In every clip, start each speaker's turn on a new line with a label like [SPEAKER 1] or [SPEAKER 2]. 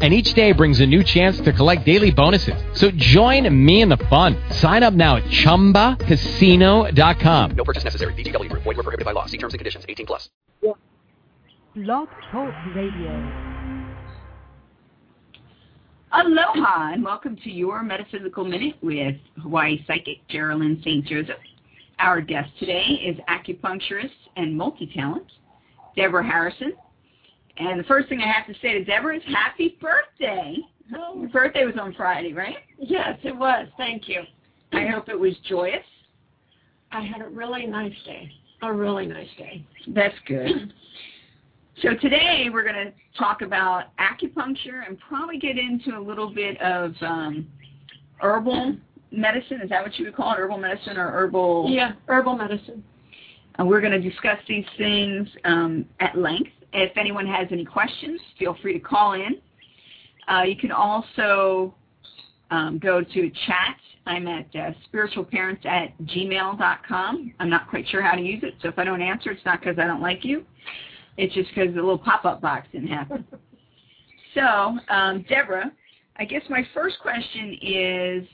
[SPEAKER 1] and each day brings a new chance to collect daily bonuses. So join me in the fun. Sign up now at ChumbaCasino.com.
[SPEAKER 2] No purchase necessary. VGW Group. Void were prohibited by law. See terms and conditions. 18 plus.
[SPEAKER 3] Blog Talk Radio.
[SPEAKER 4] Aloha and welcome to your Metaphysical Minute with Hawaii Psychic Geraldine St. Joseph. Our guest today is acupuncturist and multi-talent, Deborah Harrison. And the first thing I have to say to Deborah is happy birthday.
[SPEAKER 5] Oh.
[SPEAKER 4] Your birthday was on Friday, right?
[SPEAKER 5] Yes, it was. Thank you.
[SPEAKER 4] I hope it was joyous.
[SPEAKER 5] I had a really nice day. A really nice day.
[SPEAKER 4] That's good. So today we're going to talk about acupuncture and probably get into a little bit of um, herbal medicine. Is that what you would call it? Herbal medicine or herbal?
[SPEAKER 5] Yeah, herbal medicine.
[SPEAKER 4] And we're going to discuss these things um, at length. If anyone has any questions, feel free to call in. Uh, you can also um, go to chat. I'm at uh, spiritualparents at gmail.com. I'm not quite sure how to use it, so if I don't answer, it's not because I don't like you. It's just because the little pop-up box didn't happen. so, um, Deborah, I guess my first question is,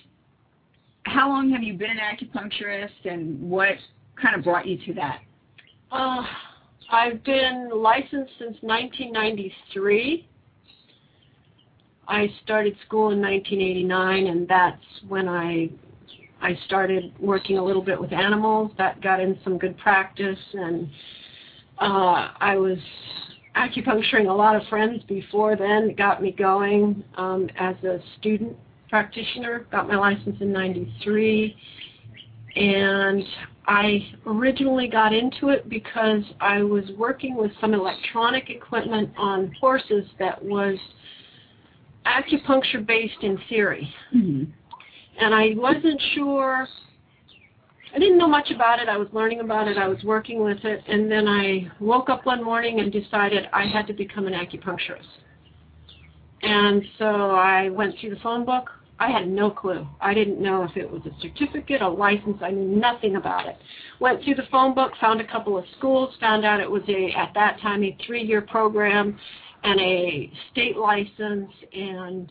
[SPEAKER 4] how long have you been an acupuncturist, and what kind of brought you to that?
[SPEAKER 5] Uh, I've been licensed since 1993. I started school in 1989, and that's when I I started working a little bit with animals. That got in some good practice, and uh, I was acupuncturing a lot of friends before then. It got me going um, as a student practitioner. Got my license in '93, and I originally got into it because I was working with some electronic equipment on horses that was acupuncture based in theory.
[SPEAKER 4] Mm-hmm.
[SPEAKER 5] And I wasn't sure, I didn't know much about it. I was learning about it, I was working with it, and then I woke up one morning and decided I had to become an acupuncturist. And so I went through the phone book. I had no clue. I didn't know if it was a certificate, a license. I knew nothing about it. Went through the phone book, found a couple of schools, found out it was a at that time a three-year program and a state license, and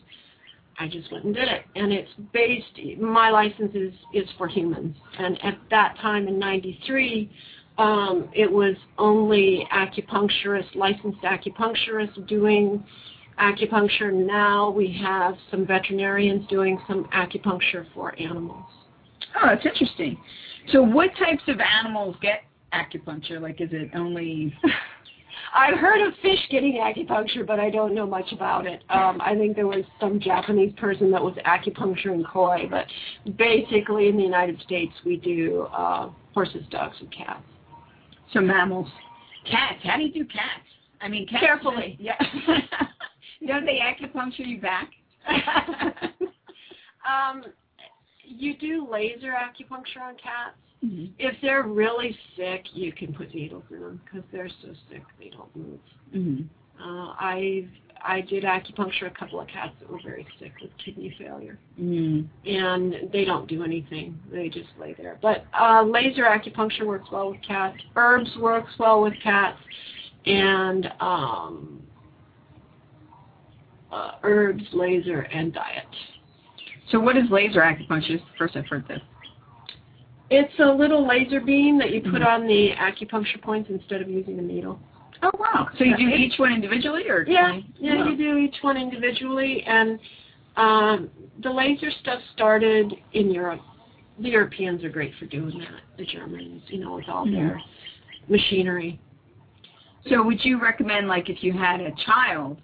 [SPEAKER 5] I just went and did it. And it's based. My license is is for humans, and at that time in '93. Um, it was only acupuncturists, licensed acupuncturists doing acupuncture. Now we have some veterinarians doing some acupuncture for animals.
[SPEAKER 4] Oh, that's interesting. So what types of animals get acupuncture? Like, is it only...
[SPEAKER 5] I've heard of fish getting acupuncture, but I don't know much about it. Um, I think there was some Japanese person that was acupuncture acupuncturing koi, but basically in the United States we do uh, horses, dogs, and cats.
[SPEAKER 4] So mammals. Cats. How do you do cats? I mean, cats...
[SPEAKER 5] Carefully.
[SPEAKER 4] Yeah. Don't they acupuncture you back?
[SPEAKER 5] um, you do laser acupuncture on cats.
[SPEAKER 4] Mm-hmm.
[SPEAKER 5] If they're really sick, you can put needles in them because they're so sick they don't move.
[SPEAKER 4] Mm-hmm.
[SPEAKER 5] Uh, I I did acupuncture a couple of cats that were very sick with kidney failure,
[SPEAKER 4] Mm.
[SPEAKER 5] and they don't do anything. They just lay there. But uh, laser acupuncture works well with cats. Herbs works well with cats, and um, uh, herbs, laser, and diet.
[SPEAKER 4] So what is laser acupuncture? This is the first I've heard this.
[SPEAKER 5] It's a little laser beam that you put
[SPEAKER 4] Mhm.
[SPEAKER 5] on the acupuncture points instead of using a needle.
[SPEAKER 4] Oh, wow. So you do each one individually? or
[SPEAKER 5] Yeah, yeah,
[SPEAKER 4] Wow.
[SPEAKER 5] you do each one individually, and um, the laser stuff started in Europe. The Europeans are great for doing that. The Germans, you know, with all their machinery.
[SPEAKER 4] So would you recommend, like, if you had a child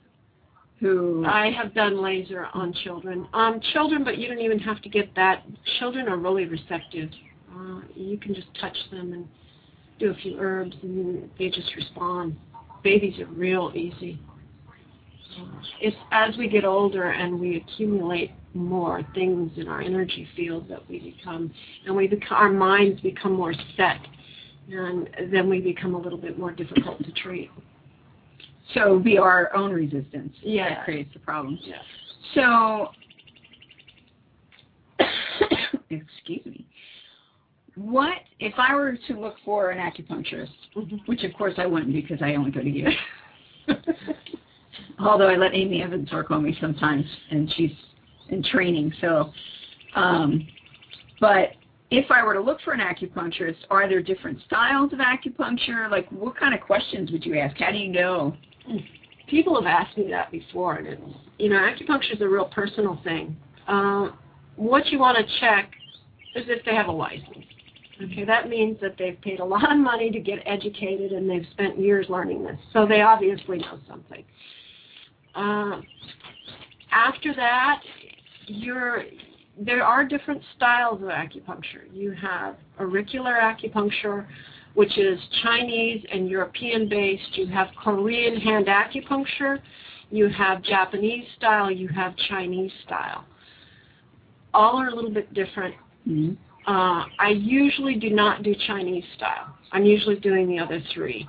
[SPEAKER 4] who...
[SPEAKER 5] I have done laser on children. Um, children, but you don't even have to get that. Children are really receptive. Uh, you can just touch them and do a few herbs, and they just respond. Babies are real easy. It's as we get older and we accumulate more things in our energy field that we become, and we become, our minds become more set. and then we become a little bit more difficult to treat.
[SPEAKER 4] So be our own resistance
[SPEAKER 5] Yeah.
[SPEAKER 4] that creates the problem.
[SPEAKER 5] Yeah.
[SPEAKER 4] So, excuse me. What if I were to look for an acupuncturist,
[SPEAKER 5] Mhm.
[SPEAKER 4] which of course I wouldn't because I only go to you. Although I let Amy Evans work on me sometimes, and she's in training. So, um, but if I were to look for an acupuncturist, are there different styles of acupuncture? Like, what kind of questions would you ask? How do you know?
[SPEAKER 5] People have asked me that before, and it's, you know, acupuncture is a real personal thing. Um, what you want to check is if they have a license. Okay, that means that they've paid a lot of money to get educated and they've spent years learning this, so they obviously know something. Um, after that, you're there are different styles of acupuncture. You have auricular acupuncture, which is Chinese and European based. You have Korean hand acupuncture. You have Japanese style. You have Chinese style. All are a little bit different.
[SPEAKER 4] Mm-hmm.
[SPEAKER 5] Uh, I usually do not do Chinese style. I'm usually doing the other three.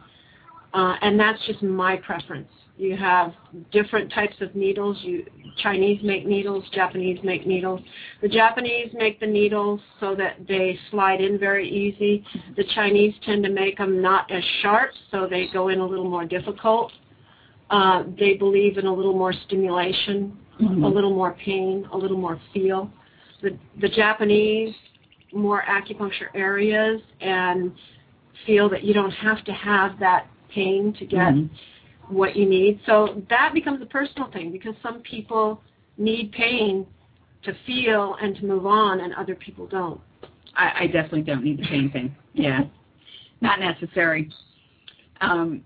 [SPEAKER 5] Uh, and that's just my preference. You have different types of needles. You Chinese make needles, Japanese make needles. The Japanese make the needles so that they slide in very easy. The Chinese tend to make them not as sharp, so they go in a little more difficult. Uh, they believe in a little more stimulation,
[SPEAKER 4] Mhm.
[SPEAKER 5] a little more pain, a little more feel. The the Japanese more acupuncture areas and feel that you don't have to have that pain to get
[SPEAKER 4] Mhm.
[SPEAKER 5] What you need. So that becomes a personal thing because some people need pain to feel and to move on and other people don't.
[SPEAKER 4] I, I definitely don't need the pain thing. Yeah, not necessary. Um,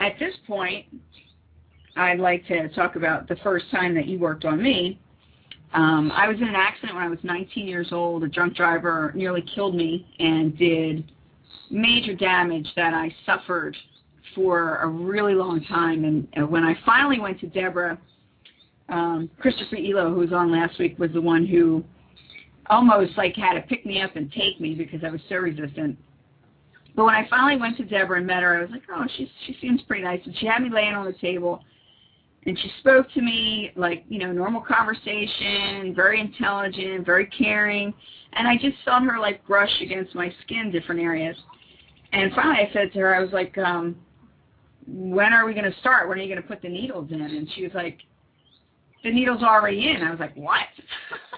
[SPEAKER 4] at this point, I'd like to talk about the first time that you worked on me. Um, I was in an accident when I was 19 years old. A drunk driver nearly killed me and did major damage that I suffered for a really long time. And uh, when I finally went to Deborah, um, Christopher Elo, who was on last week, was the one who almost like had to pick me up and take me because I was so resistant. But when I finally went to Deborah and met her, I was like, oh, she she seems pretty nice. And she had me laying on the table, and she spoke to me like you know normal conversation, very intelligent, very caring, and I just felt her like brush against my skin, different areas. And finally, I said to her, I was like, um, when are we going to start? When are you going to put the needles in? And she was like, the needle's are already in. I was like, what?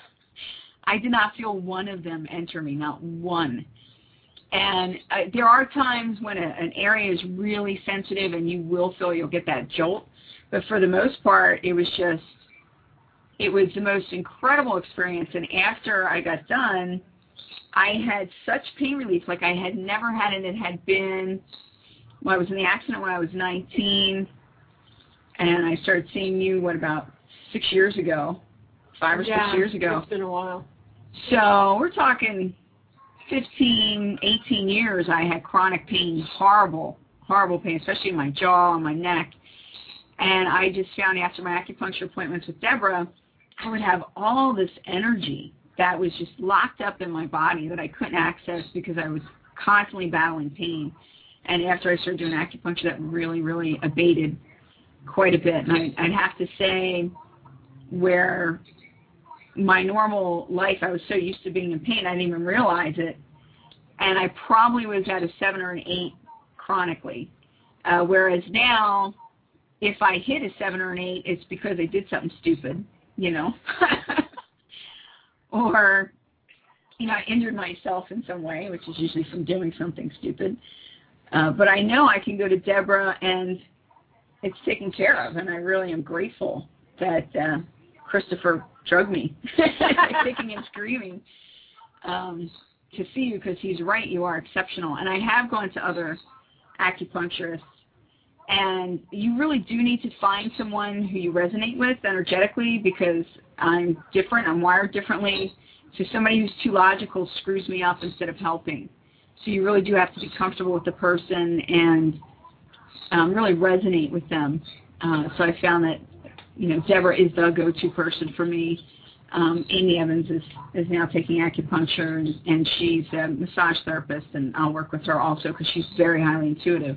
[SPEAKER 4] I did not feel one of them enter me, not one. And uh, there are times when a, an area is really sensitive and you will feel you'll get that jolt. But for the most part, it was just, it was the most incredible experience. And after I got done, I had such pain relief like I had never had, and it had been, well, I was in the accident when I was 19, and I started seeing you, what, about six years ago, five or
[SPEAKER 5] yeah,
[SPEAKER 4] six years ago.
[SPEAKER 5] It's been a while.
[SPEAKER 4] So we're talking 15, 18 years I had chronic pain, horrible, horrible pain, especially in my jaw and my neck. And I just found after my acupuncture appointments with Deborah, I would have all this energy that was just locked up in my body that I couldn't access because I was constantly battling pain. And after I started doing acupuncture, that really, really abated quite a bit. And I, I'd have to say where my normal life, I was so used to being in pain, I didn't even realize it. And I probably was at a seven or an eight chronically. Uh, whereas now, if I hit a seven or an eight, it's because I did something stupid, you know, or you know, I injured myself in some way, which is usually from doing something stupid. Uh, but I know I can go to Deborah and it's taken care of, and I really am grateful that uh, Christopher drugged me, kicking and screaming, um, to see you because he's right. You are exceptional, and I have gone to other acupuncturists, and you really do need to find someone who you resonate with energetically because I'm different. I'm wired differently. So somebody who's too logical screws me up instead of helping. So you really do have to be comfortable with the person and um, really resonate with them. Uh, so I found that you know Deborah is the go-to person for me Um, Amy Evans is, is now taking acupuncture, and, and she's a massage therapist, and I'll work with her also because she's very highly intuitive.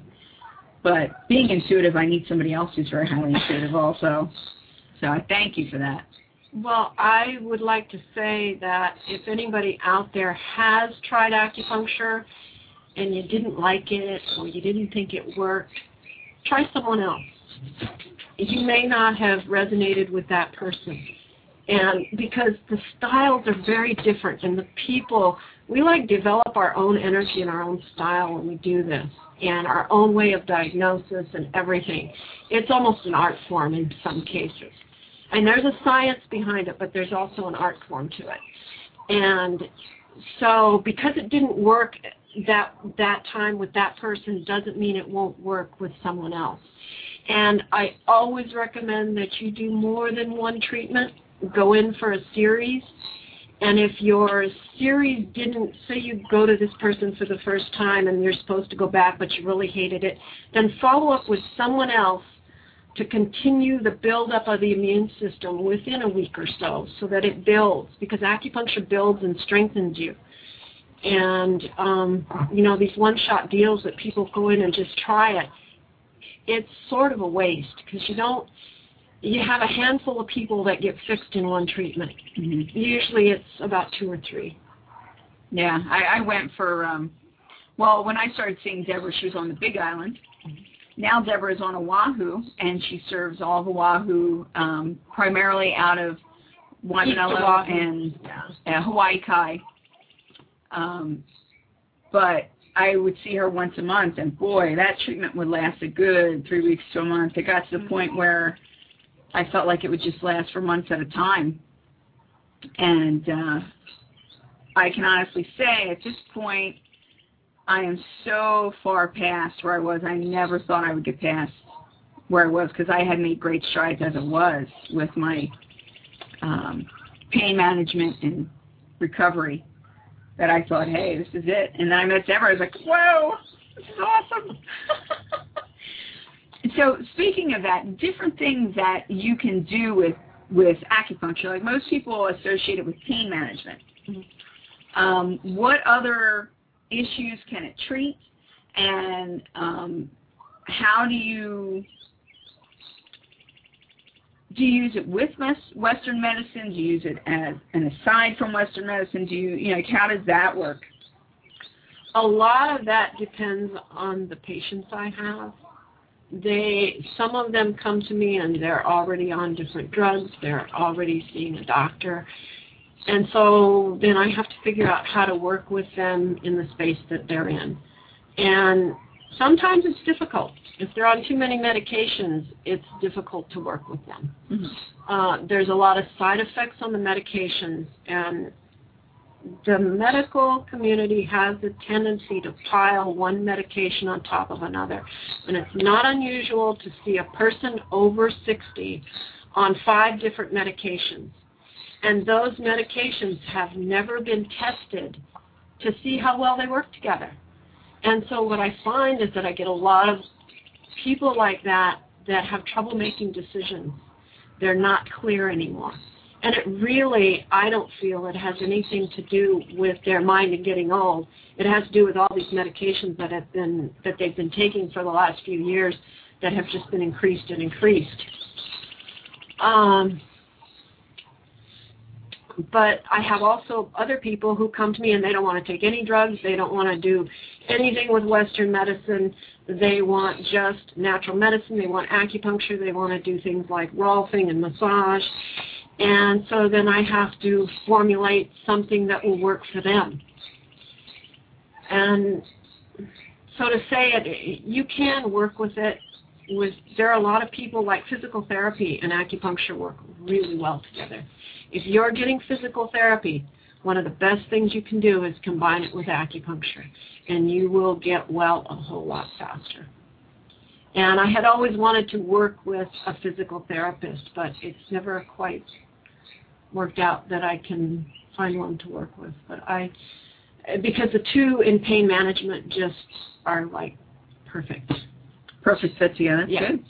[SPEAKER 4] But being intuitive, I need somebody else who's very highly intuitive also. So I thank you for that.
[SPEAKER 5] Well, I would like to say that if anybody out there has tried acupuncture and you didn't like it or you didn't think it worked, try someone else. You may not have resonated with that person. And because the styles are very different and the people, we like develop our own energy and our own style when we do this and our own way of diagnosis and everything. It's almost an art form in some cases. And there's a science behind it, but there's also an art form to it. And so because it didn't work that that time with that person doesn't mean it won't work with someone else. And I always recommend that you do more than one treatment. Go in for a series. And if your series didn't, say you go to this person for the first time and you're supposed to go back but you really hated it, then follow up with someone else to continue the buildup of the immune system within a week or so so that it builds because acupuncture builds and strengthens you. And, um, you know, these one-shot deals that people go in and just try it, it's sort of a waste because you don't, you have a handful of people that get fixed in one treatment.
[SPEAKER 4] Mm-hmm.
[SPEAKER 5] Usually it's about two or three.
[SPEAKER 4] Yeah, I, I went for, um, well, when I started seeing Deborah, she was on the Big Island. Now Deborah is on Oahu, and she serves all of Oahu, um, primarily out of Waimanalo and uh, Hawaii Kai. Um, but I would see her once a month, and boy, that treatment would last a good three weeks to a month. It got to the point where I felt like it would just last for months at a time. And uh, I can honestly say at this point, I am so far past where I was. I never thought I would get past where I was because I had made great strides as it was with my um, pain management and recovery. That I thought, hey, this is it. And then I met Deborah. I was like, whoa, this is awesome. so speaking of that, different things that you can do with with acupuncture, like most people associate it with pain management. Um, what other issues can it treat, and um, how do you do you use it with Western medicine? Do you use it as an aside from Western medicine? Do you you know how does that work?
[SPEAKER 5] A lot of that depends on the patients I have. They some of them come to me and they're already on different drugs, they're already seeing a doctor. And so then I have to figure out how to work with them in the space that they're in. And sometimes it's difficult. If they're on too many medications, it's difficult to work with them.
[SPEAKER 4] Mm-hmm.
[SPEAKER 5] Uh, there's a lot of side effects on the medications, and the medical community has a tendency to pile one medication on top of another. And it's not unusual to see a person over 60 on five different medications. And those medications have never been tested to see how well they work together. And so what I find is that I get a lot of people like that that have trouble making decisions. They're not clear anymore. And it really, I don't feel it has anything to do with their mind and getting old. It has to do with all these medications that have been that they've been taking for the last few years that have just been increased and increased. Um, but I have also other people who come to me and they don't want to take any drugs. They don't want to do anything with Western medicine. They want just natural medicine. They want acupuncture. They want to do things like rolfing and massage. And so then I have to formulate something that will work for them. And so to say it, you can work with it. With there are a lot of people like physical therapy and acupuncture work really well together. If you're getting physical therapy, one of the best things you can do is combine it with acupuncture, and you will get well a whole lot faster. And I had always wanted to work with a physical therapist, but it's never quite worked out that I can find one to work with. But I, because the two in pain management just are like perfect.
[SPEAKER 4] Perfect fit together.
[SPEAKER 5] Yeah.
[SPEAKER 4] Good.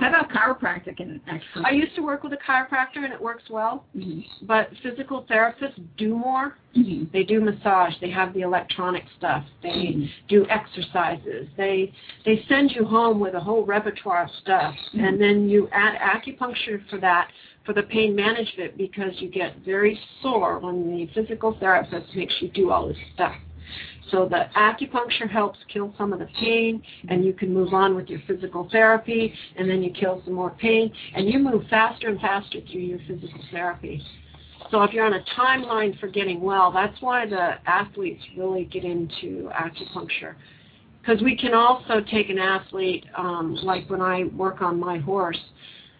[SPEAKER 4] How about chiropractic and acupuncture?
[SPEAKER 5] I used to work with a chiropractor and it works well,
[SPEAKER 4] Mhm.
[SPEAKER 5] but physical therapists do more.
[SPEAKER 4] Mhm.
[SPEAKER 5] They do massage. They have the electronic stuff. They
[SPEAKER 4] Mhm.
[SPEAKER 5] do exercises. They they send you home with a whole repertoire of stuff,
[SPEAKER 4] Mhm.
[SPEAKER 5] and then you add acupuncture for that for the pain management because you get very sore when the physical therapist makes you do all this stuff. So the acupuncture helps kill some of the pain, and you can move on with your physical therapy, and then you kill some more pain, and you move faster and faster through your physical therapy. So if you're on a timeline for getting well, that's why the athletes really get into acupuncture. Because we can also take an athlete, um, like when I work on my horse,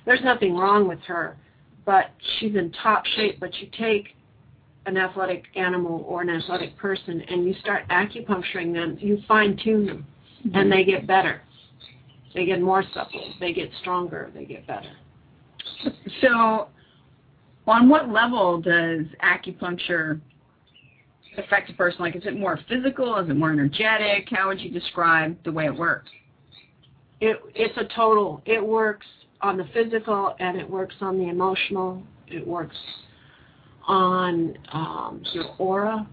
[SPEAKER 5] there's nothing wrong with her, but she's in top shape. But you take an athletic animal or an athletic person and you start acupuncturing them, you fine tune them, and mm-hmm. they get better. They get more supple. They get stronger. They get better.
[SPEAKER 4] So, on what level does acupuncture affect a person? Like, is it more physical? Is it more energetic? How would you describe the way it works?
[SPEAKER 5] It it's a total. It works on the physical and it works on the emotional. It works on um, your aura.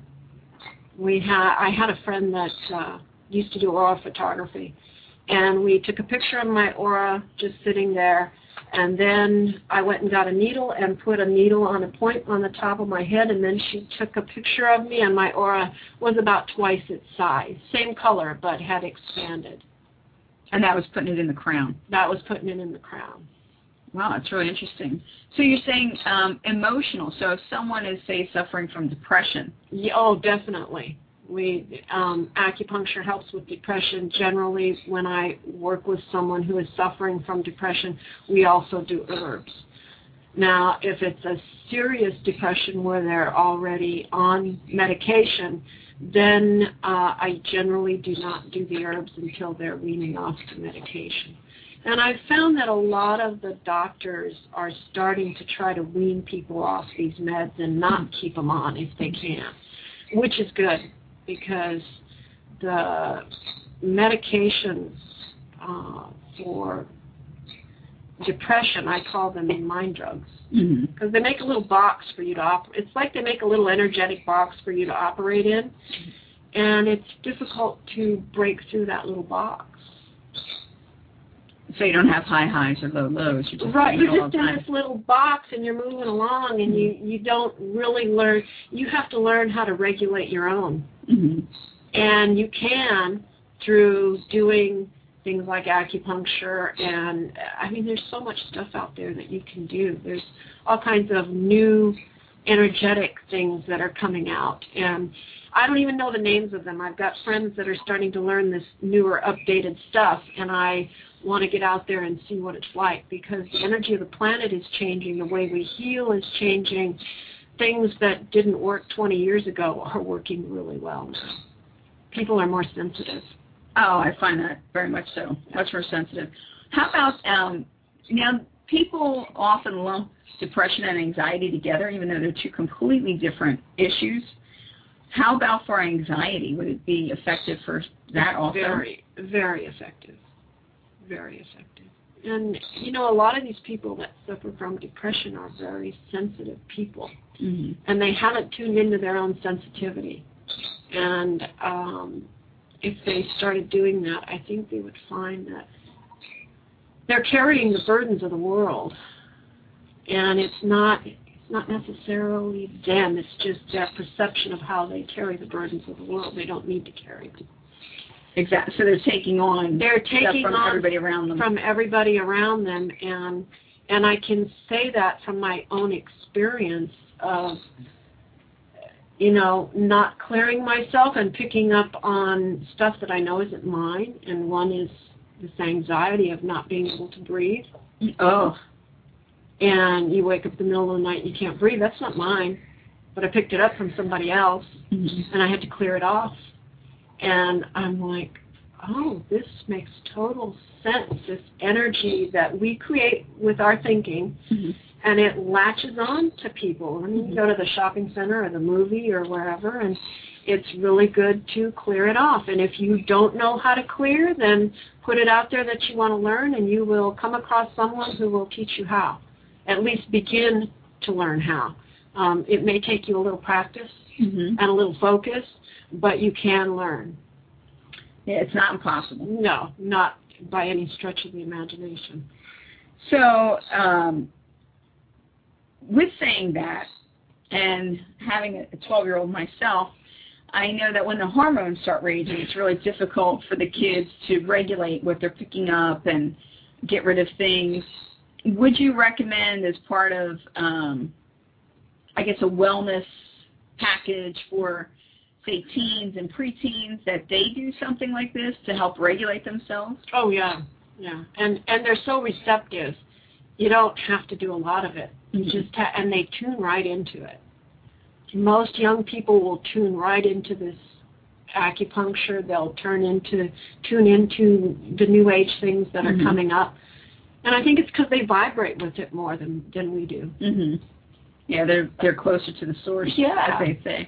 [SPEAKER 5] We had I had a friend that uh, used to do aura photography, and we took a picture of my aura just sitting there. And then I went and got a needle and put a needle on a point on the top of my head, and then she took a picture of me, and my aura was about twice its size, same color, but had expanded.
[SPEAKER 4] And that was putting it in the crown.
[SPEAKER 5] That was putting it in the crown.
[SPEAKER 4] Wow, that's really interesting. So you're saying um, emotional. So if someone is, say, suffering from depression,
[SPEAKER 5] Yeah, oh, definitely. We um, acupuncture helps with depression. Generally, when I work with someone who is suffering from depression, we also do herbs. Now, if it's a serious depression where they're already on medication, then uh, I generally do not do the herbs until they're weaning off the medication. And I've found that a lot of the doctors are starting to try to wean people off these meds and not keep them on if they can, which is good because the medications uh, for depression, I call them mind drugs
[SPEAKER 4] mm-hmm.
[SPEAKER 5] because they make a little box for you to operate. It's like they make a little energetic box for you to operate in, and it's difficult to break through that little box.
[SPEAKER 4] So you don't have high highs or low lows. You're just
[SPEAKER 5] Right, you're just in
[SPEAKER 4] time.
[SPEAKER 5] this little box and you're moving along, and you you don't really learn. You have to learn how to regulate your own,
[SPEAKER 4] Mm-hmm.
[SPEAKER 5] and you can through doing things like acupuncture and I mean there's so much stuff out there that you can do. There's all kinds of new energetic things that are coming out and I don't even know the names of them. I've got friends that are starting to learn this newer updated stuff and I want to get out there and see what it's like because the energy of the planet is changing, the way we heal is changing. Things that didn't work 20 years ago are working really well now. People are more sensitive.
[SPEAKER 4] Oh, I find that very much so. Much more sensitive. How about um, now? People often lump depression and anxiety together, even though they're two completely different issues. How about for anxiety? Would it be effective for that also?
[SPEAKER 5] Very, very effective. Very effective. And you know, a lot of these people that suffer from depression are very sensitive people,
[SPEAKER 4] hmm
[SPEAKER 5] and they haven't tuned into their own sensitivity. And um, if they started doing that, I think they would find that they're carrying the burdens of the world, and it's not it's not necessarily them. It's just their perception of how they carry the burdens of the world. They don't need to carry them.
[SPEAKER 4] Exactly. So they're taking on
[SPEAKER 5] They're taking
[SPEAKER 4] from
[SPEAKER 5] on
[SPEAKER 4] everybody around them.
[SPEAKER 5] from everybody around them and and I can say that from my own experience of you know not clearing myself and picking up on stuff that I know isn't mine and one is this anxiety of not being able to breathe
[SPEAKER 4] oh,
[SPEAKER 5] and you wake up in the middle of the night and you can't breathe that's not mine but I picked it up from somebody else
[SPEAKER 4] Mhm.
[SPEAKER 5] and I had to clear it off. And I'm like, oh, this makes total sense. This energy that we create with our thinking,
[SPEAKER 4] Mhm.
[SPEAKER 5] and it latches on to people. I mean, you go to the shopping center or the movie or wherever, and it's really good to clear it off. And if you don't know how to clear, then put it out there that you want to learn, and you will come across someone who will teach you how. At least begin to learn how. Um, it may take you a little practice
[SPEAKER 4] Mm-hmm.
[SPEAKER 5] and a little focus, but you can learn.
[SPEAKER 4] Yeah, it's not impossible.
[SPEAKER 5] No, not by any stretch of the imagination.
[SPEAKER 4] So, um, with saying that, and having a 12 year old myself, I know that when the hormones start raging, it's really difficult for the kids to regulate what they're picking up and get rid of things. Would you recommend, as part of, um, I guess, a wellness package for, say, teens and preteens, that they do something like this to help regulate themselves?
[SPEAKER 5] Oh yeah, yeah, and and they're so receptive. You don't have to do a lot of it. You
[SPEAKER 4] Mhm.
[SPEAKER 5] just ha- and they tune right into it. Most young people will tune right into this acupuncture. They'll turn into tune into the new age things that are
[SPEAKER 4] Mhm.
[SPEAKER 5] coming up, and I think it's because they vibrate with it more than than we do.
[SPEAKER 4] hmm Yeah, they're they're closer to the source,
[SPEAKER 5] Yeah.
[SPEAKER 4] as they say.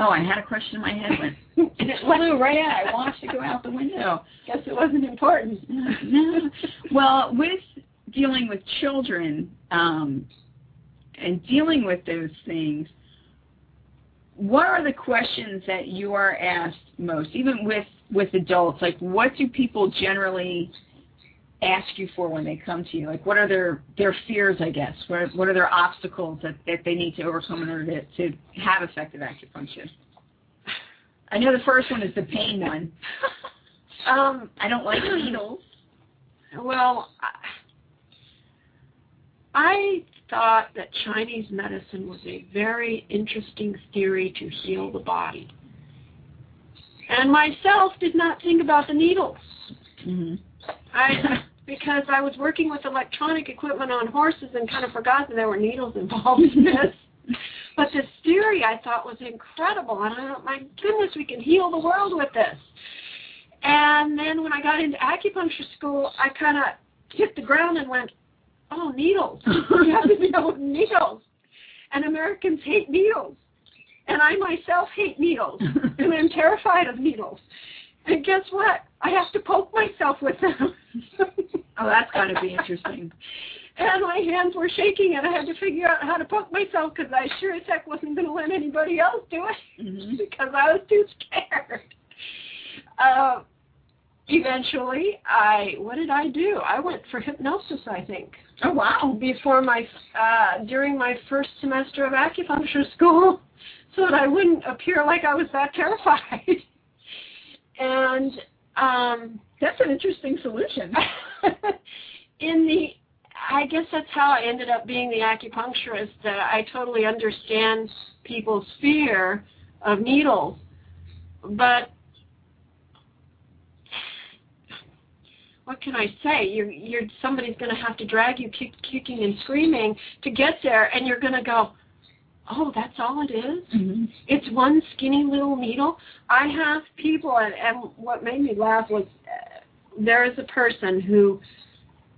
[SPEAKER 4] Oh, I had a question in my head,
[SPEAKER 5] and it
[SPEAKER 4] flew right out. I watched it go out the window.
[SPEAKER 5] Guess it wasn't important.
[SPEAKER 4] No. well, with dealing with children um, and dealing with those things, what are the questions that you are asked most, even with with adults? Like, what do people generally ask you for when they come to you? Like, what are their their fears? I guess. What are, what are their obstacles that that they need to overcome in order to to have effective acupuncture? I know the first one is the pain one.
[SPEAKER 5] Um,
[SPEAKER 4] I don't like needles.
[SPEAKER 5] Well, I- I thought that Chinese medicine was a very interesting theory to heal the body. And myself did not think about the needles.
[SPEAKER 4] Mm-hmm.
[SPEAKER 5] I because I was working with electronic equipment on horses and kind of forgot that there were needles involved in this. But this theory I thought was incredible, and I thought, my goodness, we can heal the world with this. And then when I got into acupuncture school, I kind of hit the ground and went, oh, needles. you have to deal with needles. And Americans hate needles. And I myself hate needles. and I'm terrified of needles. And guess what? I have to poke myself with them.
[SPEAKER 4] Oh, that's got to be interesting.
[SPEAKER 5] and my hands were shaking, and I had to figure out how to poke myself because I sure as heck wasn't going to let anybody else do it
[SPEAKER 4] hmm
[SPEAKER 5] because I was too scared. Uh, eventually, I what did I do? I went for hypnosis, I think,
[SPEAKER 4] Oh, wow.
[SPEAKER 5] before my uh, during my first semester of acupuncture school, so that I wouldn't appear like I was that terrified. and um,
[SPEAKER 4] That's an interesting solution.
[SPEAKER 5] in the I guess that's how I ended up being the acupuncturist. That I totally understand people's fear of needles, but what can I say? You're you're somebody's going to have to drag you kick, kicking and screaming to get there, and you're going to go, oh, that's all it is.
[SPEAKER 4] hmm
[SPEAKER 5] It's one skinny little needle. I have people, and, and what made me laugh was uh, there is a person who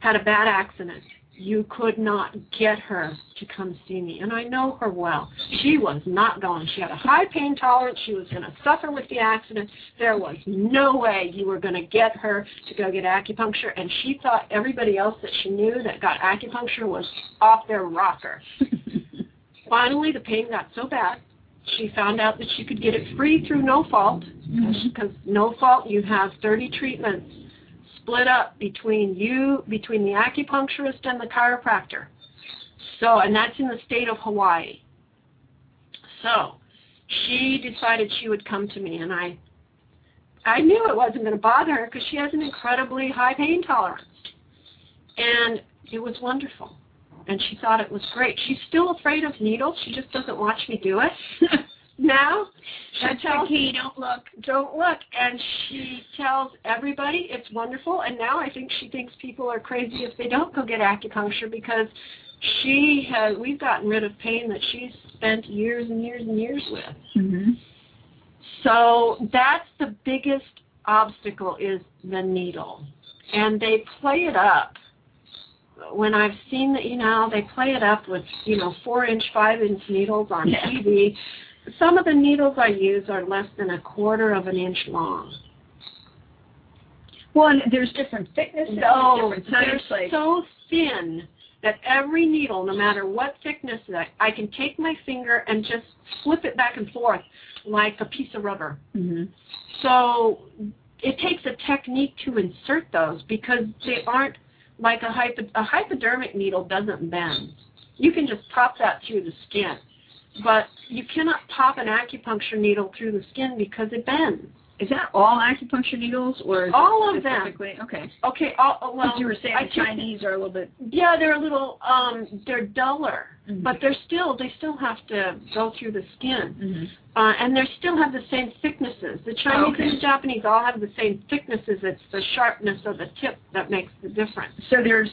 [SPEAKER 5] had a bad accident. You could not get her to come see me, and I know her well. She was not going. She had a high pain tolerance. She was going to suffer with the accident. There was no way you were going to get her to go get acupuncture, and she thought everybody else that she knew that got acupuncture was off their rocker. Finally, the pain got so bad, she found out that she could get it free through No Fault, mm-hmm. because No Fault you have 30 treatments split up between you, between the acupuncturist and the chiropractor. So, and that's in the state of Hawaii. So, she decided she would come to me, and I, I knew it wasn't going to bother her because she has an incredibly high pain tolerance, and it was wonderful and she thought it was great. She's still afraid of needles. She just doesn't watch me do it. now,
[SPEAKER 4] That's
[SPEAKER 5] tells
[SPEAKER 4] key. Don't look.
[SPEAKER 5] don't look, and she tells everybody it's wonderful. And now I think she thinks people are crazy if they don't go get acupuncture because she has. We've gotten rid of pain that she's spent years and years and years with.
[SPEAKER 4] hmm
[SPEAKER 5] So that's the biggest obstacle is the needle. And they play it up. When I've seen that, you know, they play it up with, you know, four inch, five inch needles on
[SPEAKER 4] Yeah.
[SPEAKER 5] TV. Some of the needles I use are less than a quarter of an inch long.
[SPEAKER 4] Well, and there's different thicknesses.
[SPEAKER 5] No,
[SPEAKER 4] different
[SPEAKER 5] they're
[SPEAKER 4] like,
[SPEAKER 5] so thin that every needle, no matter what thickness that I can take my finger and just flip it back and forth like a piece of rubber.
[SPEAKER 4] Mhm.
[SPEAKER 5] So it takes a technique to insert those because they aren't like a, hypo, a hypodermic needle doesn't bend. You can just pop that through the skin. But you cannot pop an acupuncture needle through the skin because it bends.
[SPEAKER 4] Is that all acupuncture needles, or is
[SPEAKER 5] All of them.
[SPEAKER 4] Okay.
[SPEAKER 5] Okay, all, oh, well,
[SPEAKER 4] you were saying
[SPEAKER 5] I
[SPEAKER 4] the Chinese are a little bit.
[SPEAKER 5] Yeah, they're a little, um, they're duller,
[SPEAKER 4] Mhm.
[SPEAKER 5] but they're still, they still have to go through the skin.
[SPEAKER 4] Mhm.
[SPEAKER 5] Uh, and they still have the same thicknesses. The Chinese
[SPEAKER 4] Okay.
[SPEAKER 5] and the Japanese all have the same thicknesses. It's the sharpness of the tip that makes the difference.
[SPEAKER 4] So there's.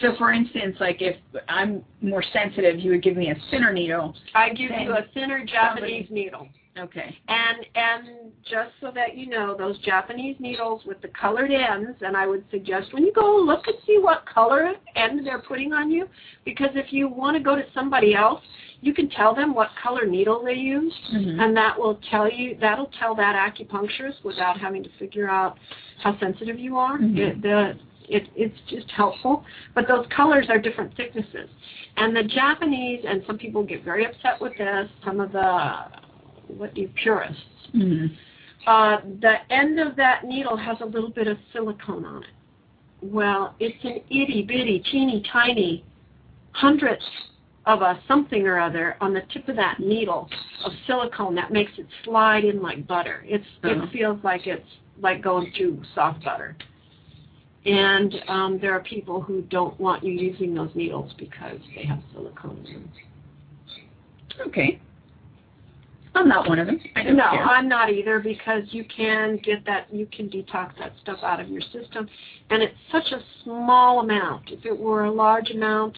[SPEAKER 4] So for instance, like if I'm more sensitive, you would give me a thinner needle.
[SPEAKER 5] I give you a thinner Japanese needle.
[SPEAKER 4] Okay.
[SPEAKER 5] And and just so that you know, those Japanese needles with the colored ends, and I would suggest when you go look and see what color end they're putting on you, because if you want to go to somebody else, you can tell them what color needle they use,
[SPEAKER 4] Mhm.
[SPEAKER 5] and that will tell you that'll tell that acupuncturist without having to figure out how sensitive you are.
[SPEAKER 4] Mhm.
[SPEAKER 5] It, the, it, it's just helpful. But those colors are different thicknesses. And the Japanese, and some people get very upset with this, some of the, what do you, purists,
[SPEAKER 4] Mhm.
[SPEAKER 5] uh, the end of that needle has a little bit of silicone on it. Well, it's an itty bitty, teeny tiny hundredth of a something or other on the tip of that needle of silicone that makes it slide in like butter. It's
[SPEAKER 4] Uh-huh.
[SPEAKER 5] it feels like it's like going through soft butter. And um, there are people who don't want you using those needles because they have silicone in them.
[SPEAKER 4] Okay. I'm not one of them. I don't
[SPEAKER 5] No,
[SPEAKER 4] care.
[SPEAKER 5] I'm not either because you can get that, you can detox that stuff out of your system. And it's such a small amount. If it were a large amount,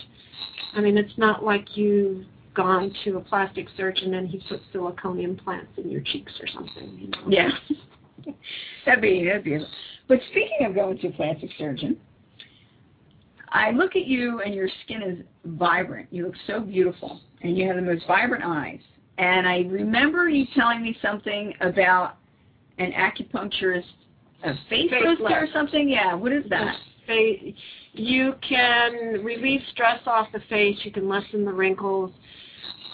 [SPEAKER 5] I mean, it's not like you've gone to a plastic surgeon and he put silicone implants in your cheeks or something. You know?
[SPEAKER 4] Yeah. that'd be that'd be. But speaking of going to a plastic surgeon, I look at you and your skin is vibrant. You look so beautiful, and you have the most vibrant eyes. And I remember you telling me something about an acupuncturist, a face
[SPEAKER 5] Face
[SPEAKER 4] or something. Yeah, what is that?
[SPEAKER 5] You can relieve stress off the face. You can lessen the wrinkles.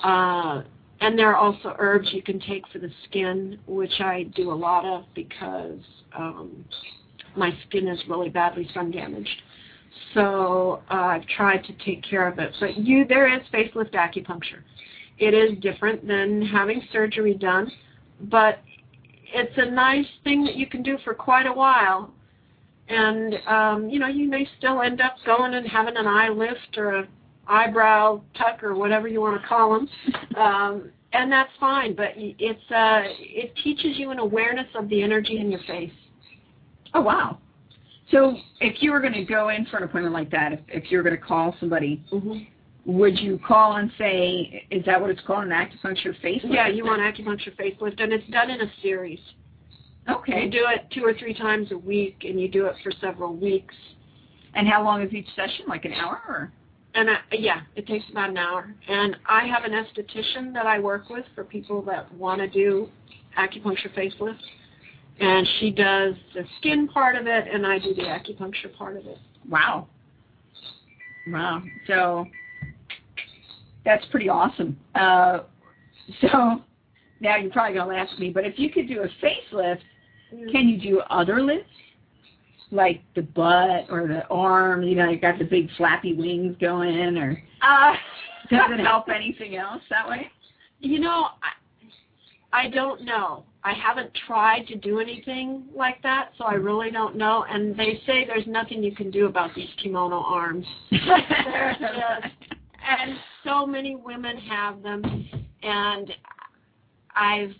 [SPEAKER 5] Uh, and there are also herbs you can take for the skin, which I do a lot of because um, my skin is really badly sun damaged. So uh, I've tried to take care of it. But you, there is facelift acupuncture. It is different than having surgery done, but it's a nice thing that you can do for quite a while and um, you know you may still end up going and having an eye lift or a eyebrow tuck or whatever you want to call them, um, and that's fine. But it's uh, it teaches you an awareness of the energy in your face.
[SPEAKER 4] Oh wow. So if you were going to go in for an appointment like that, if, if you were going to call somebody,
[SPEAKER 5] Mm-hmm.
[SPEAKER 4] would you call and say, is that what it's called, an acupuncture facelift?
[SPEAKER 5] Yeah, you want acupuncture facelift, and it's done in a series.
[SPEAKER 4] Okay.
[SPEAKER 5] You do it two or three times a week, and you do it for several weeks.
[SPEAKER 4] And how long is each session? Like an hour? Or?
[SPEAKER 5] And I, yeah, it takes about an hour. And I have an esthetician that I work with for people that want to do acupuncture facelift. And she does the skin part of it, and I do the acupuncture part of it.
[SPEAKER 4] Wow. Wow. So that's pretty awesome. Uh, so now you're probably going to ask me, but if you could do a facelift, can you do other lifts? Like the butt or the arm, you know, you got the big flappy wings going, or
[SPEAKER 5] Uh,
[SPEAKER 4] does it help anything else that way?
[SPEAKER 5] You know, I, don't know. I haven't tried to do anything like that, so I really don't know. And they say there's nothing you can do about these kimono arms. And so many women have them, and I've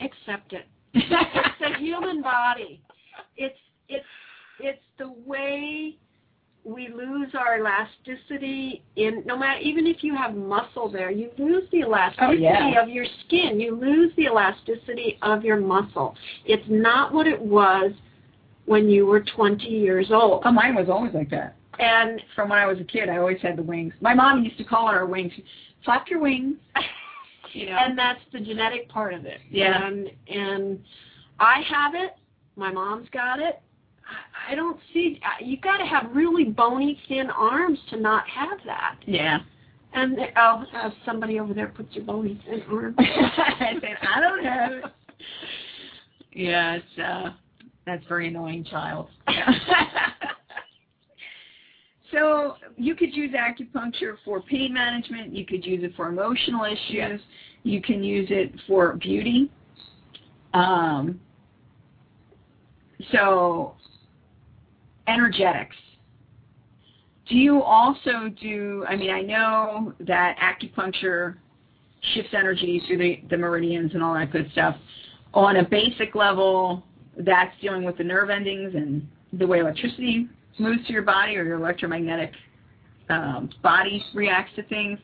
[SPEAKER 5] accept it. It's a human body. It's it's it's the way we lose our elasticity in no matter even if you have muscle there, you lose the oh, elasticity
[SPEAKER 4] yeah.
[SPEAKER 5] of your skin. You lose the elasticity of your muscle. It's not what it was when you were 20 years old.
[SPEAKER 4] Oh, mine was always like that.
[SPEAKER 5] And
[SPEAKER 4] From when I was a kid, I always had the wings. My mom used to call it our wings. Flap your wings. You know?
[SPEAKER 5] and that's the genetic part of it.
[SPEAKER 4] Yeah.
[SPEAKER 5] And and I have it. My mom's got it. I, don't see. You got to have really bony, thin arms to not have that.
[SPEAKER 4] yeah.
[SPEAKER 5] And oh, uh, somebody over there puts your bony thin arms.
[SPEAKER 4] I said, I don't have it. Yeah, it's uh that's very annoying child. so you could use acupuncture for pain management, you could use it for emotional issues,
[SPEAKER 5] Yes.
[SPEAKER 4] you can use it for beauty. Um so energetics. Do you also do I mean I know that acupuncture shifts energy through the, the meridians and all that good stuff. On a basic level, that's dealing with the nerve endings and the way electricity moves to your body or your electromagnetic um, body reacts to things.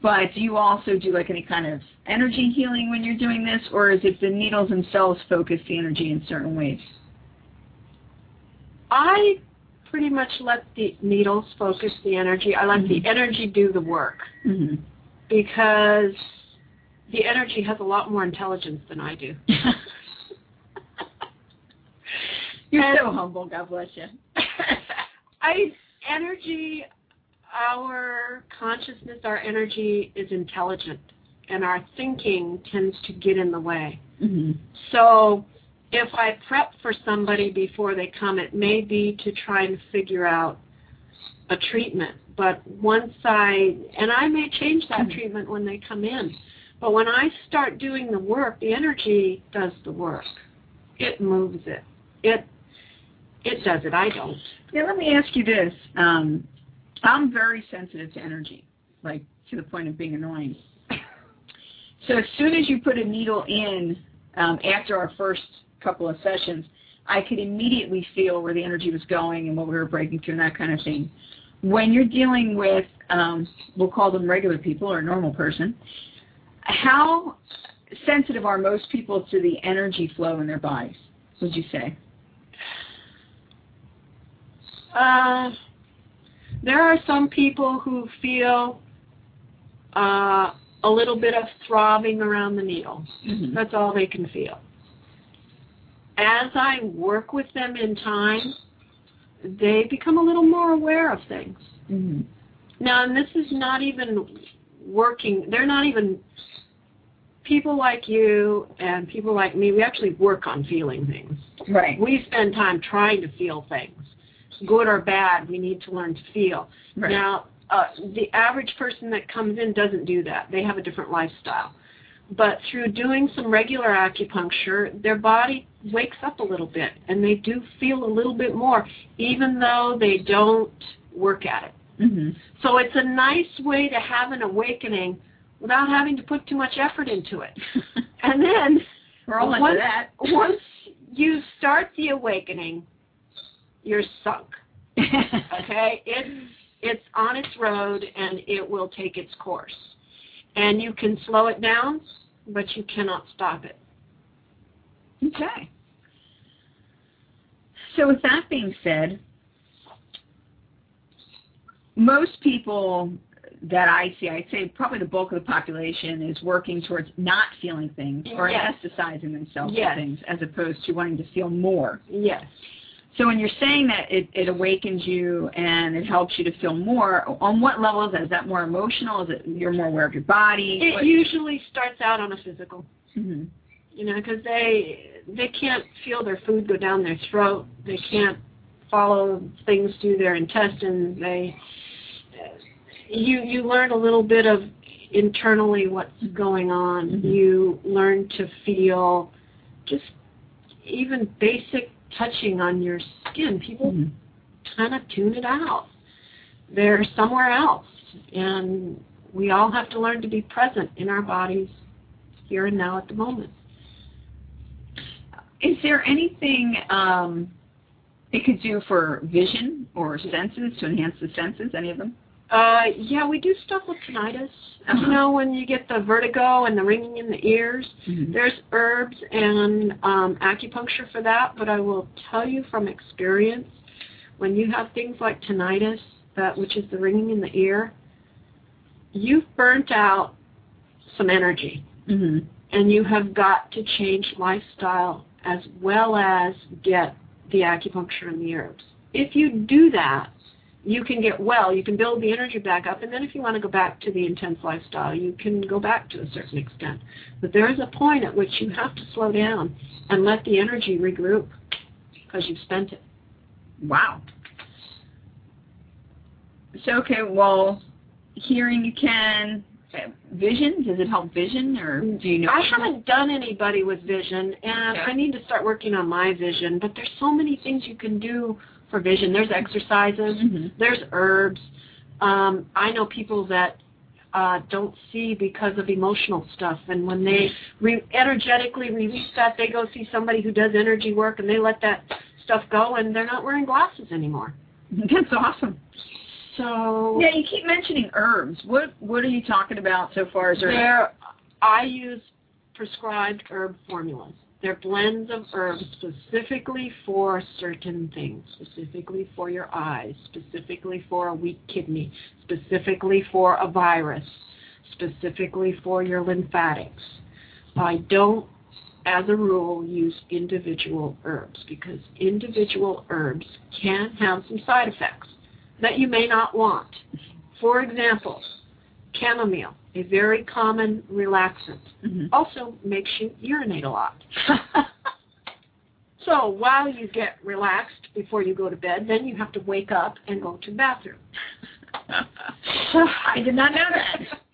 [SPEAKER 4] But do you also do like any kind of energy healing when you're doing this, or is it the needles themselves focus the energy in certain ways?
[SPEAKER 5] I pretty much let the needles focus the energy. I let the energy do the work
[SPEAKER 4] Mm-hmm.
[SPEAKER 5] because the energy has a lot more intelligence than I do.
[SPEAKER 4] You're
[SPEAKER 5] And-
[SPEAKER 4] so humble. God bless you.
[SPEAKER 5] I energy, our consciousness, our energy is intelligent, and our thinking tends to get in the way.
[SPEAKER 4] mm-hmm.
[SPEAKER 5] So, if I prep for somebody before they come, it may be to try and figure out a treatment. But once I, and I may change that treatment when they come in, but when I start doing the work, the energy does the work. It moves it. It it does it. I don't.
[SPEAKER 4] Yeah, let me ask you this. Um, I'm very sensitive to energy, like to the point of being annoying. So as soon as you put a needle in, um, after our first couple of sessions, I could immediately feel where the energy was going and what we were breaking through and that kind of thing. When you're dealing with, um, we'll call them regular people or a normal person, how sensitive are most people to the energy flow in their bodies, would you say?
[SPEAKER 5] Uh, there are some people who feel uh, a little bit of throbbing around the needle.
[SPEAKER 4] Mhm.
[SPEAKER 5] That's all they can feel. As I work with them in time, they become a little more aware of things.
[SPEAKER 4] Mhm.
[SPEAKER 5] Now, and this is not even working, they're not even, people like you and people like me, we actually work on feeling things.
[SPEAKER 4] Right.
[SPEAKER 5] We spend time trying to feel things. Good or bad, we need to learn to feel.
[SPEAKER 4] Right.
[SPEAKER 5] Now, uh, the average person that comes in doesn't do that. They have a different lifestyle. But through doing some regular acupuncture, their body wakes up a little bit and they do feel a little bit more, even though they don't work at it.
[SPEAKER 4] hmm
[SPEAKER 5] So it's a nice way to have an awakening without having to put too much effort into it. And then once,
[SPEAKER 4] that.
[SPEAKER 5] once you start the awakening, you're sunk. Okay? It's it's on its road and it will take its course. And you can slow it down, but you cannot stop it.
[SPEAKER 4] okay. So with that being said, most people that I see, I'd say probably the bulk of the population is working towards not feeling things or
[SPEAKER 5] Yes.
[SPEAKER 4] anesthetizing themselves
[SPEAKER 5] Yes.
[SPEAKER 4] with things as opposed to wanting to feel more.
[SPEAKER 5] Yes.
[SPEAKER 4] So when you're saying that it, it awakens you and it helps you to feel more, on what level is that? Is that more emotional? Is it you're more aware of your body?
[SPEAKER 5] It
[SPEAKER 4] What-
[SPEAKER 5] usually starts out on a physical.
[SPEAKER 4] Mhm.
[SPEAKER 5] you know, because they they can't feel their food go down their throat. They can't follow things through their intestines. They you you learn a little bit of internally what's going on.
[SPEAKER 4] Mhm.
[SPEAKER 5] You learn to feel just even basic touching on your skin. People
[SPEAKER 4] Mhm.
[SPEAKER 5] kind of tune it out. They're somewhere else, and we all have to learn to be present in our bodies here and now at the moment.
[SPEAKER 4] Is there anything um, it could do for vision or senses to enhance the senses? Any of them?
[SPEAKER 5] Uh, yeah, we do stuff with tinnitus.
[SPEAKER 4] Uh-huh.
[SPEAKER 5] You know, when you get the vertigo and the ringing in the ears,
[SPEAKER 4] Mhm.
[SPEAKER 5] there's herbs and um, acupuncture for that. But I will tell you from experience, when you have things like tinnitus, that which is the ringing in the ear, you've burnt out some energy.
[SPEAKER 4] hmm
[SPEAKER 5] And you have got to change lifestyle as well as get the acupuncture and the herbs. If you do that, you can get well, you can build the energy back up, and then if you want to go back to the intense lifestyle, you can go back to a certain extent. But there is a point at which you have to slow down and let the energy regroup because you've spent it.
[SPEAKER 4] Wow. So okay, well, hearing you can. Vision? Does it help vision, or do you know?
[SPEAKER 5] I haven't done anybody with vision, and
[SPEAKER 4] Okay.
[SPEAKER 5] I need to start working on my vision. But there's so many things you can do for vision. There's exercises.
[SPEAKER 4] Mhm.
[SPEAKER 5] There's herbs. Um, I know people that uh, don't see because of emotional stuff, and when they re- energetically release that, they go see somebody who does energy work, and they let that stuff go, and they're not wearing glasses anymore.
[SPEAKER 4] That's awesome.
[SPEAKER 5] So
[SPEAKER 4] Yeah, you keep mentioning herbs. What What are you talking about so far as herbs?
[SPEAKER 5] There, I use prescribed herb formulas. They're blends of herbs specifically for certain things, specifically for your eyes, specifically for a weak kidney, specifically for a virus, specifically for your lymphatics. I don't, as a rule, use individual herbs because individual herbs can have some side effects that you may not want. For example, chamomile, a very common relaxant,
[SPEAKER 4] Mhm.
[SPEAKER 5] also makes you urinate a lot. so while you get relaxed before you go to bed, then you have to wake up and go to the bathroom.
[SPEAKER 4] I did not know that.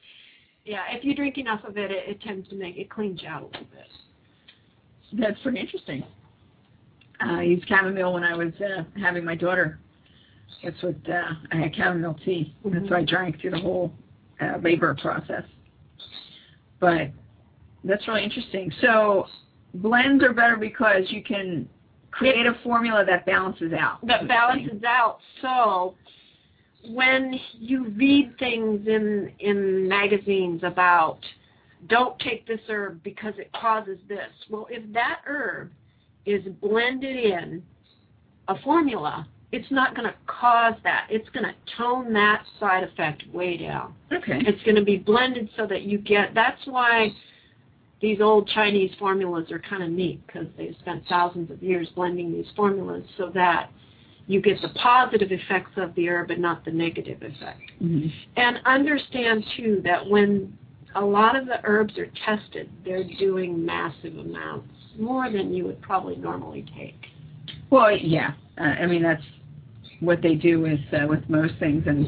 [SPEAKER 5] Yeah, if you drink enough of it, it, it tends to make it cleans you out a little bit.
[SPEAKER 4] That's pretty interesting. Uh, I used chamomile when I was uh, having my daughter. That's what uh, I had chamomile tea. That's what I drank through the whole uh, labor process. But that's really interesting. So blends are better because you can create a formula that balances out.
[SPEAKER 5] that balances out. So when you read things in in magazines about don't take this herb because it causes this. Well, if that herb is blended in a formula, it's not going to cause that. It's going to tone that side effect way down.
[SPEAKER 4] Okay.
[SPEAKER 5] It's going to be blended so that you get. That's why these old Chinese formulas are kind of neat because they've spent thousands of years blending these formulas so that you get the positive effects of the herb and not the negative effect.
[SPEAKER 4] Mhm.
[SPEAKER 5] And understand too that when a lot of the herbs are tested, they're doing massive amounts, more than you would probably normally take.
[SPEAKER 4] Well, yeah. Uh, I mean, that's what they do with uh, with most things, and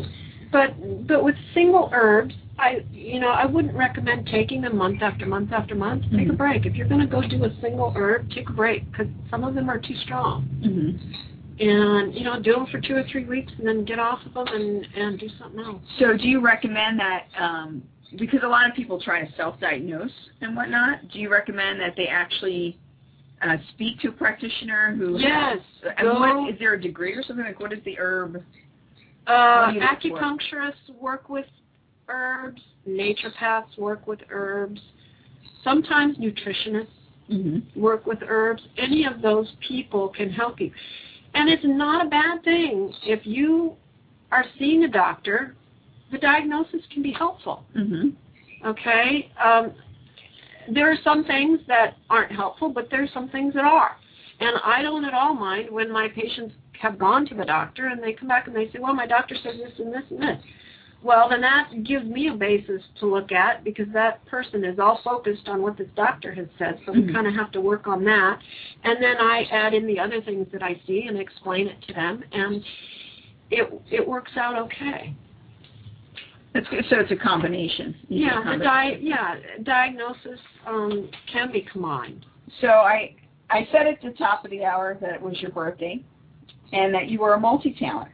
[SPEAKER 5] But but with single herbs, I you know I wouldn't recommend taking them month after month after month. Take a
[SPEAKER 4] Mhm.
[SPEAKER 5] break. If you're going to go do a single herb, take a break because some of them are too strong.
[SPEAKER 4] Mhm.
[SPEAKER 5] And you know do them for two or three weeks and then get off of them and and do something else.
[SPEAKER 4] So do you recommend that, um, because a lot of people try to self-diagnose and whatnot, do you recommend that they actually uh, speak to a practitioner who
[SPEAKER 5] Yes,
[SPEAKER 4] has, and what, is there a degree or something? Like what is the herb?
[SPEAKER 5] Uh,
[SPEAKER 4] What do you look for?
[SPEAKER 5] acupuncturists work with herbs. Naturopaths work with herbs. Sometimes nutritionists
[SPEAKER 4] Mm-hmm.
[SPEAKER 5] work with herbs. Any of those people can help you. And it's not a bad thing if you are seeing a doctor. The diagnosis can be helpful.
[SPEAKER 4] Mm-hmm.
[SPEAKER 5] Okay. Um, there are some things that aren't helpful, but there are some things that are. And I don't at all mind when my patients have gone to the doctor and they come back and they say, well, my doctor says this and this and this. Well, then that gives me a basis to look at because that person is all focused on what this doctor has said. So
[SPEAKER 4] Mhm.
[SPEAKER 5] we kind of have to work on that. And then I add in the other things that I see and explain it to them. And it it works out okay.
[SPEAKER 4] Good. So it's a combination. You
[SPEAKER 5] Yeah,
[SPEAKER 4] combination.
[SPEAKER 5] di- yeah, diagnosis um, can be combined.
[SPEAKER 4] So I I said at the top of the hour that it was your birthday, and that you were a multi-talent.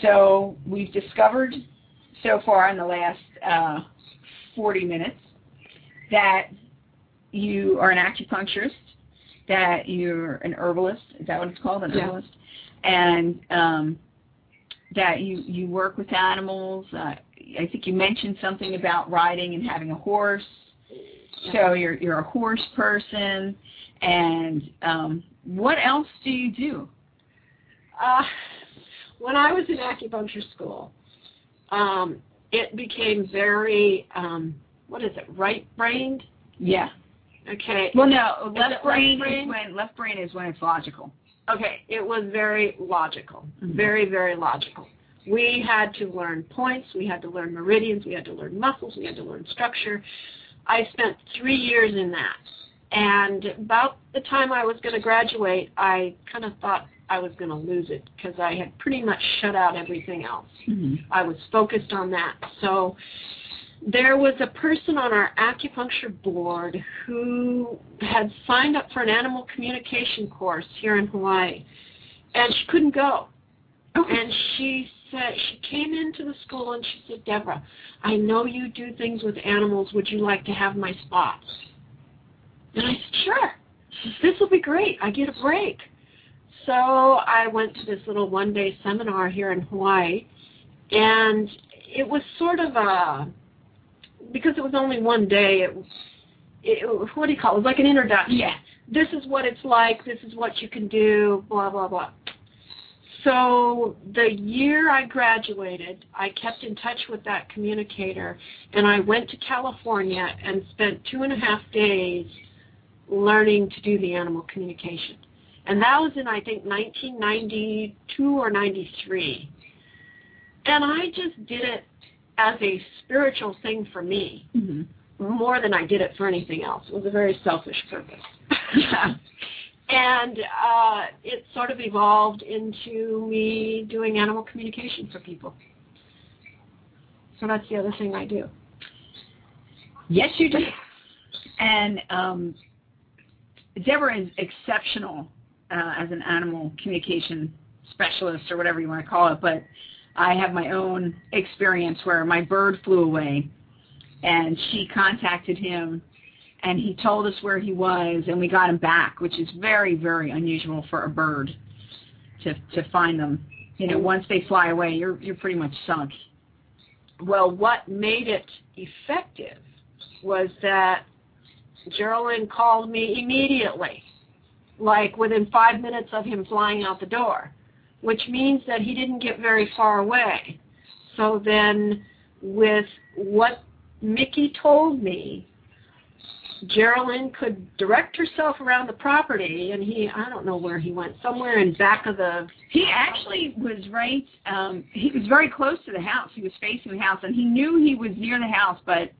[SPEAKER 4] So we've discovered so far in the last uh, 40 minutes that you are an acupuncturist, that you're an herbalist. Is that what it's called, an
[SPEAKER 5] Yeah.
[SPEAKER 4] herbalist? And um, that you you work with animals. Uh, I think you mentioned something about riding and having a horse. So you're you're a horse person, and um, what else do you do?
[SPEAKER 5] Uh, when I was in acupuncture school, um, it became very um, what is it, right-brained?
[SPEAKER 4] Yeah.
[SPEAKER 5] Okay.
[SPEAKER 4] Well, no, left brain,
[SPEAKER 5] left brain?
[SPEAKER 4] is when left brain is when it's logical.
[SPEAKER 5] Okay, it was very logical,
[SPEAKER 4] Mhm.
[SPEAKER 5] very, very logical. We had to learn points, we had to learn meridians, we had to learn muscles, we had to learn structure. I spent three years in that. And about the time I was going to graduate, I kind of thought I was going to lose it because I had pretty much shut out everything else.
[SPEAKER 4] Mm-hmm.
[SPEAKER 5] I was focused on that. So there was a person on our acupuncture board who had signed up for an animal communication course here in Hawaii, and she couldn't go. And she said she came into the school and she said, Deborah, I know you do things with animals. Would you like to have my spots? And I said, sure. This will be great. I get a break. So I went to this little one-day seminar here in Hawaii, and it was sort of a because it was only one day. It, it what do you call it? It was like an introduction.
[SPEAKER 4] Yeah.
[SPEAKER 5] This is what it's like. This is what you can do. Blah blah blah. So the year I graduated, I kept in touch with that communicator, and I went to California and spent two and a half days learning to do the animal communication. And that was in, I think, 1992 or 93. And I just did it as a spiritual thing for me,
[SPEAKER 4] Mm-hmm.
[SPEAKER 5] more than I did it for anything else. It was a very selfish purpose.
[SPEAKER 4] Yeah.
[SPEAKER 5] And uh, it sort of evolved into me doing animal communication for people. So that's the other thing I do.
[SPEAKER 4] Yes, you do. And um, Deborah is exceptional uh, as an animal communication specialist or whatever you want to call it. But I have my own experience where my bird flew away, and she contacted him, and he told us where he was, and we got him back, which is very, very unusual for a bird to to find them. You know, once they fly away, you're you're pretty much sunk.
[SPEAKER 5] Well, what made it effective was that Geraldine called me immediately, like within five minutes of him flying out the door, which means that he didn't get very far away. So then, with what Mickey told me, Geraldine could direct herself around the property, and he, I don't know where he went, somewhere in back of the
[SPEAKER 4] He actually was right. Um, he was very close to the house. He was facing the house, and he knew he was near the house. But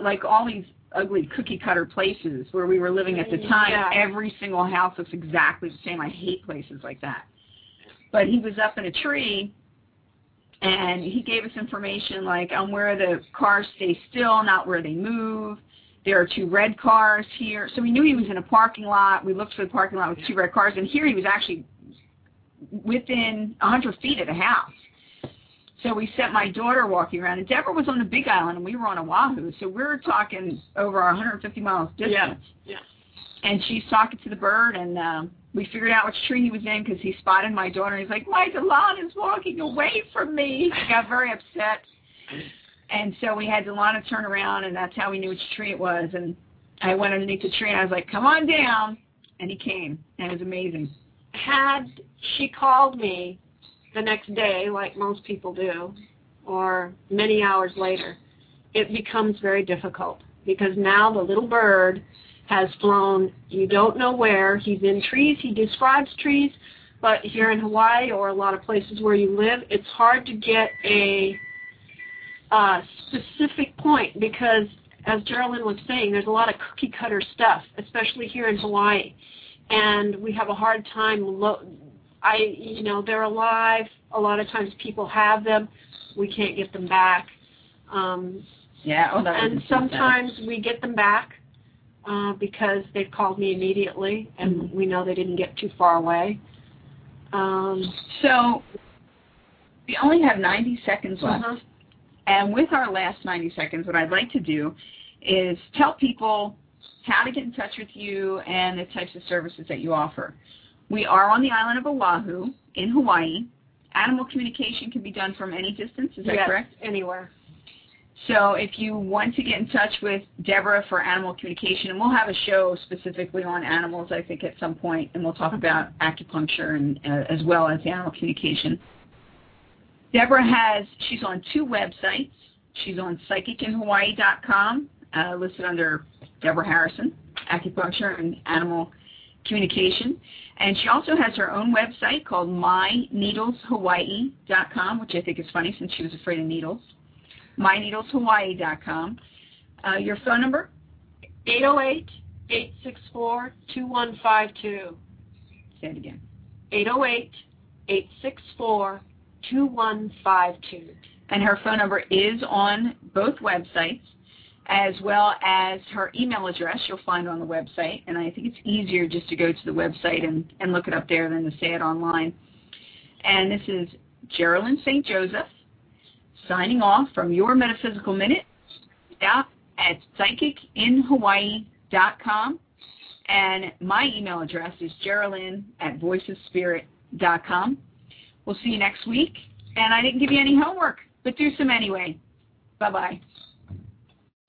[SPEAKER 4] like all these ugly cookie cutter places where we were living at the time,
[SPEAKER 5] Yeah.
[SPEAKER 4] every single house looks exactly the same. I hate places like that. But he was up in a tree, and he gave us information like on where the cars stay still, not where they move. There are two red cars here. So we knew he was in a parking lot. We looked for the parking lot with two red cars, and here he was actually within 100 feet of the house. So we sent my daughter walking around, and Deborah was on the Big Island, and we were on Oahu. So we were talking over 150 miles distance.
[SPEAKER 5] Yeah, yeah.
[SPEAKER 4] And she's talking to the bird, and um, we figured out which tree he was in because he spotted my daughter. And he's like, "My Delana is walking away from me." He got very upset, and so we had Delana turn around, and that's how we knew which tree it was. And I went underneath the tree, and I was like, "Come on down," and he came, and it was amazing.
[SPEAKER 5] had she called me the next day, like most people do, or many hours later, it becomes very difficult because now the little bird has flown you don't know where. He's in trees. He describes trees, but here in Hawaii or a lot of places where you live, it's hard to get a uh, specific point because, as Geraldine was saying, there's a lot of cookie cutter stuff, especially here in Hawaii and we have a hard time. Lo- I, you know, they're alive. A lot of times people have them. We can't get them back. Um,
[SPEAKER 4] Yeah. Oh, that
[SPEAKER 5] and
[SPEAKER 4] wasn't too bad.
[SPEAKER 5] sometimes we get them back uh, because they've called me immediately, and
[SPEAKER 4] Mhm.
[SPEAKER 5] we know they didn't get too far away. Um,
[SPEAKER 4] So we only have 90 seconds left.
[SPEAKER 5] uh-huh.
[SPEAKER 4] And with our last 90 seconds, what I'd like to do is tell people how to get in touch with you and the types of services that you offer. We are on the island of Oahu in Hawaii. Animal communication can be done from any distance, is that
[SPEAKER 5] Yes,
[SPEAKER 4] correct?
[SPEAKER 5] Anywhere.
[SPEAKER 4] So if you want to get in touch with Deborah for animal communication, and we'll have a show specifically on animals, I think, at some point, and we'll talk about acupuncture and uh, as well as animal communication. Deborah has, she's on two websites. She's on psychicinhawaii.com, uh, listed under Deborah Harrison, acupuncture and animal communication. And she also has her own website called myneedleshawaii.com, which I think is funny since she was afraid of needles. myneedleshawaii.com. Uh, your phone number?
[SPEAKER 5] 808-864-2152.
[SPEAKER 4] Say it again.
[SPEAKER 5] 808-864-2152.
[SPEAKER 4] And her phone number is on both websites, as well as her email address you'll find on the website. And I think it's easier just to go to the website and, and look it up there than to say it online. And this is Geraldine St. Joseph signing off from your Metaphysical Minute out at psychicinhawaii.com. And my email address is geraldine at voicesspirit.com. We'll see you next week. And I didn't give you any homework, but do some anyway. Bye-bye.